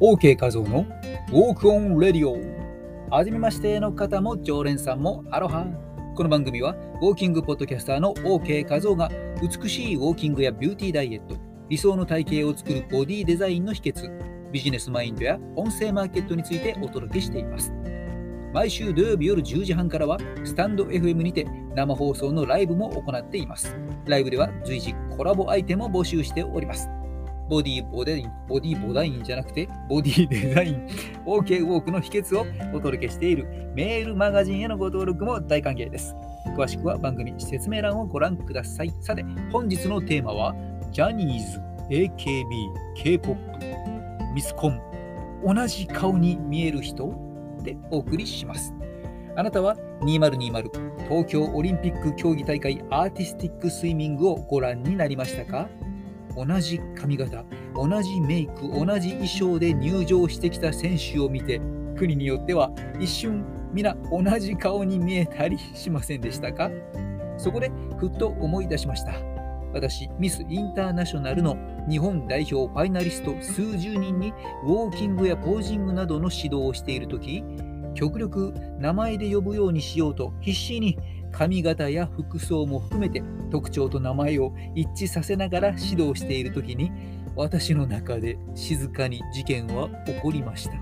OK 画像の Walk On Radio。はじめましての方も常連さんもアロハ。この番組はウォーキングポッドキャスターの OK 画像が美しいウォーキングやビューティーダイエット理想の体型を作るボディデザインの秘訣ビジネスマインドや音声マーケットについてお届けしています。毎週土曜日夜10時半からはスタンド FM にて生放送のライブも行っています。ライブでは随時コラボアイテムを募集しております。ボディボデイン、ボディボダインじゃなくて、ボディデザイン、OK ウォークの秘訣をお届けしているメールマガジンへのご登録も大歓迎です。詳しくは番組説明欄をご覧ください。さて、本日のテーマは、ジャニーズ、AKB、K-POP、ミスコン、同じ顔に見える人？でお送りします。あなたは2020東京オリンピック競技大会アーティスティックスイミングをご覧になりましたか？同じ髪型、同じメイク、同じ衣装で入場してきた選手を見て、国によっては一瞬皆同じ顔に見えたりしませんでしたか？そこでふっと思い出しました。私、ミス・インターナショナルの日本代表ファイナリスト数十人にウォーキングやポージングなどの指導をしているとき、極力名前で呼ぶようにしようと必死に髪型や服装も含めて特徴と名前を一致させながら指導している時に私の中で静かに事件は起こりました。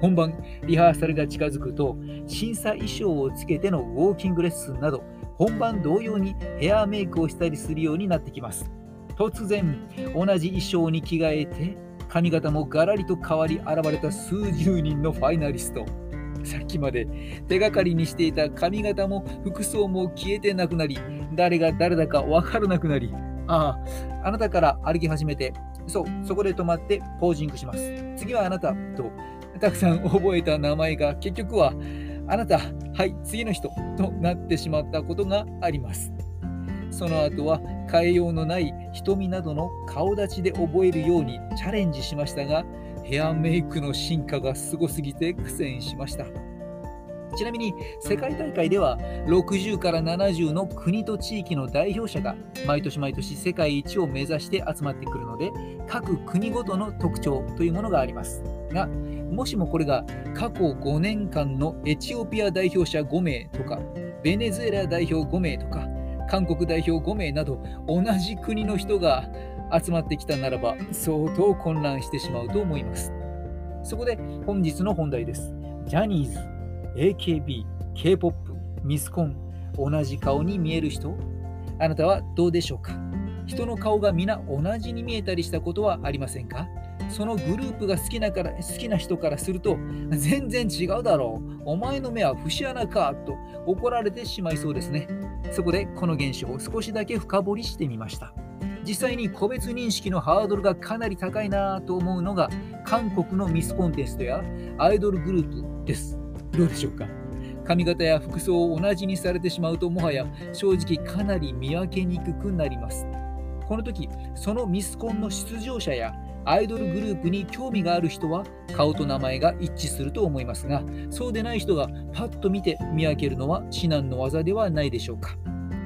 本番リハーサルが近づくと審査衣装をつけてのウォーキングレッスンなど本番同様にヘアメイクをしたりするようになってきます。突然同じ衣装に着替えて髪型もガラリと変わり現れた数十人のファイナリスト。さっきまで手がかりにしていた髪型も服装も消えてなくなり、誰が誰だか分からなくなり、ああ、あなたから歩き始めて、そう、そこで止まってポージングします。次はあなたと、たくさん覚えた名前が結局は、あなた、はい、次の人となってしまったことがあります。その後は変えようのない瞳などの顔立ちで覚えるようにチャレンジしましたが、ヘアメイクの進化がすごすぎて苦戦しました。ちなみに世界大会では60から70の国と地域の代表者が毎年毎年世界一を目指して集まってくるので各国ごとの特徴というものがありますがもしもこれが過去5年間のエチオピア代表者5名とかベネズエラ代表5名とか韓国代表5名など同じ国の人が集まってきたならば相当混乱してしまうと思います。そこで本日の本題です。ジャニーズ、AKB、K-POP、ミスコン、同じ顔に見える人？あなたはどうでしょうか？人の顔が皆同じに見えたりしたことはありませんか？そのグループが好きなから好きな人からすると全然違うだろう。お前の目は節穴かと怒られてしまいそうですね。そこでこの現象を少しだけ深掘りしてみました。実際に個別認識のハードルがかなり高いなと思うのが韓国のミスコンテストやアイドルグループです。どうでしょうか？髪型や服装を同じにされてしまうともはや正直かなり見分けにくくなります。この時、そのミスコンの出場者やアイドルグループに興味がある人は顔と名前が一致すると思いますが、そうでない人がパッと見て見分けるのは至難の技ではないでしょうか。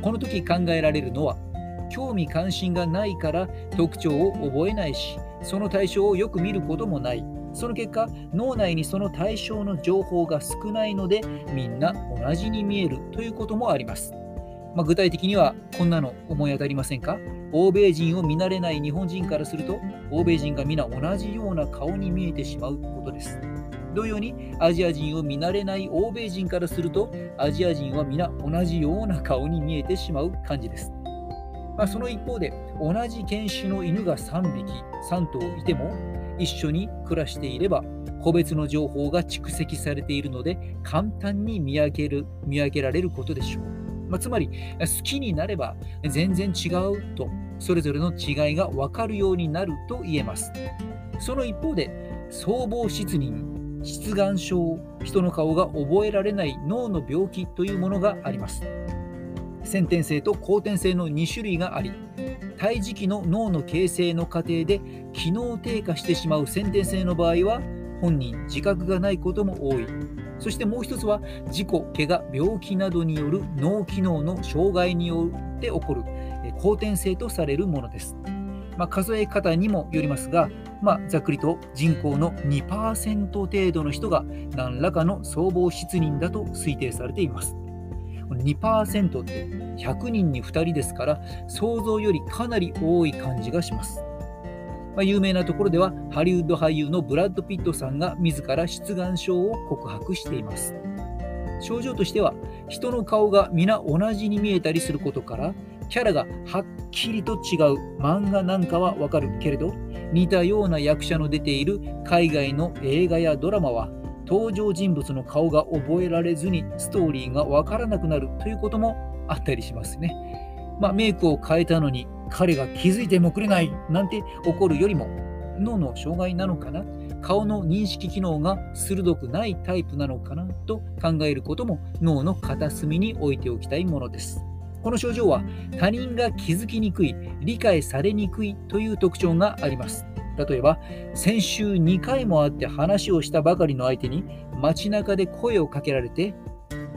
この時考えられるのは興味関心がないから特徴を覚えないしその対象をよく見ることもない。その結果脳内にその対象の情報が少ないのでみんな同じに見えるということもあります、まあ、具体的にはこんなの思い当たりませんか？欧米人を見慣れない日本人からすると欧米人が皆同じような顔に見えてしまうことです。同様にアジア人を見慣れない欧米人からするとアジア人は皆同じような顔に見えてしまう感じです。まあ、その一方で同じ犬種の犬が3匹3頭いても一緒に暮らしていれば個別の情報が蓄積されているので簡単に見分ける見分けられることでしょう、まあ、つまり好きになれば全然違うとそれぞれの違いが分かるようになると言えます。その一方で僧帽失認失眼症人の顔が覚えられない脳の病気というものがあります。先天性と後天性の2種類があり胎児期の脳の形成の過程で機能低下してしまう先天性の場合は本人自覚がないことも多いそしてもう一つは事故怪我病気などによる脳機能の障害によって起こる後天性とされるものです、まあ、数え方にもよりますがまあ、ざっくりと人口の2%程度の人が何らかの総合失認だと推定されています。2%って100人に2人ですから想像よりかなり多い感じがします。まあ、有名なところではハリウッド俳優のブラッド・ピットさんが自ら出願症を告白しています。症状としては人の顔が皆同じに見えたりすることからキャラがはっきりと違う漫画なんかはわかるけれど似たような役者の出ている海外の映画やドラマは登場人物の顔が覚えられずにストーリーがわからなくなるということもあったりしますね。まあ、メイクを変えたのに彼が気づいてもくれないなんて怒るよりも脳の障害なのかな顔の認識機能が鋭くないタイプなのかなと考えることも脳の片隅に置いておきたいものです。この症状は他人が気づきにくい、理解されにくいという特徴があります。例えば、先週2回も会って話をしたばかりの相手に街中で声をかけられて、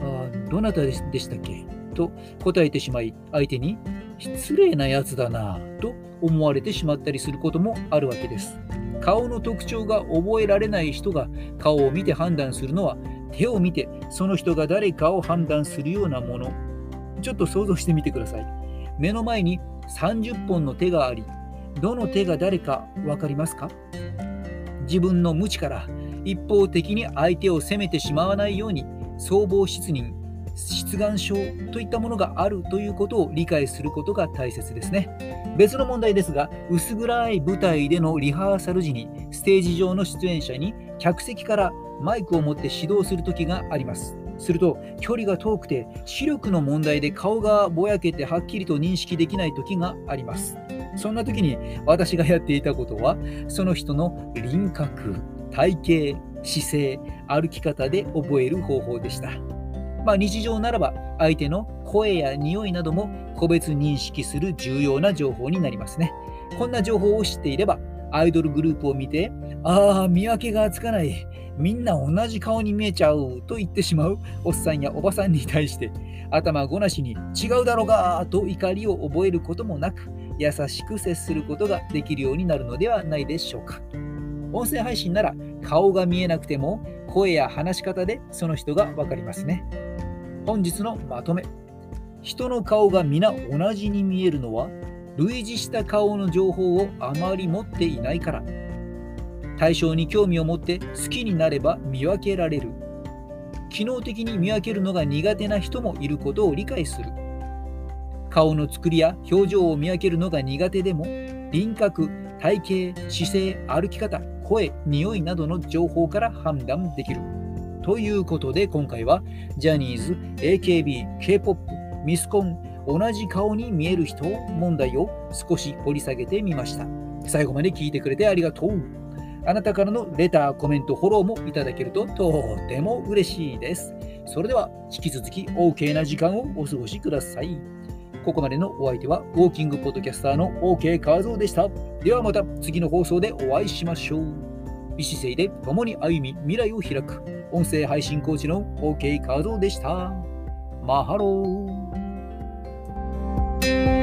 あどなたでしたっけ？と答えてしまい、相手に失礼なやつだなと思われてしまったりすることもあるわけです。顔の特徴が覚えられない人が顔を見て判断するのは手を見てその人が誰かを判断するようなものちょっと想像してみてください。目の前に30本の手があり、どの手が誰か分かりますか？自分の無知から一方的に相手を責めてしまわないように、僧帽失認、出願症といったものがあるということを理解することが大切ですね。別の問題ですが、薄暗い舞台でのリハーサル時に、ステージ上の出演者に客席からマイクを持って指導する時があります。すると距離が遠くて視力の問題で顔がぼやけてはっきりと認識できない時があります。そんな時に私がやっていたことはその人の輪郭、体型、姿勢、歩き方で覚える方法でした。まあ、日常ならば相手の声や匂いなども個別認識する重要な情報になりますね。こんな情報を知っていればアイドルグループを見て、ああ、見分けがつかない。みんな同じ顔に見えちゃうと言ってしまうおっさんやおばさんに対して頭ごなしに違うだろうがと怒りを覚えることもなく優しく接することができるようになるのではないでしょうか。音声配信なら顔が見えなくても声や話し方でその人がわかりますね。本日のまとめ。人の顔が皆同じに見えるのは類似した顔の情報をあまり持っていないから。対象に興味を持って好きになれば見分けられる。機能的に見分けるのが苦手な人もいることを理解する。顔の作りや表情を見分けるのが苦手でも輪郭体型姿勢歩き方声匂いなどの情報から判断できるということで今回はジャニーズ AKB K-POP ミスコン同じ顔に見える人問題を少し掘り下げてみました最後まで聞いてくれてありがとうあなたからのレター、コメント、フォローもいただけるととても嬉しいです。それでは引き続き OK な時間をお過ごしください。ここまでのお相手はウォーキングポッドキャスターの OK カーでした。ではまた次の放送でお会いしましょう。美姿勢で共に歩み未来を開く音声配信コーチの OK カーでした。マハロー。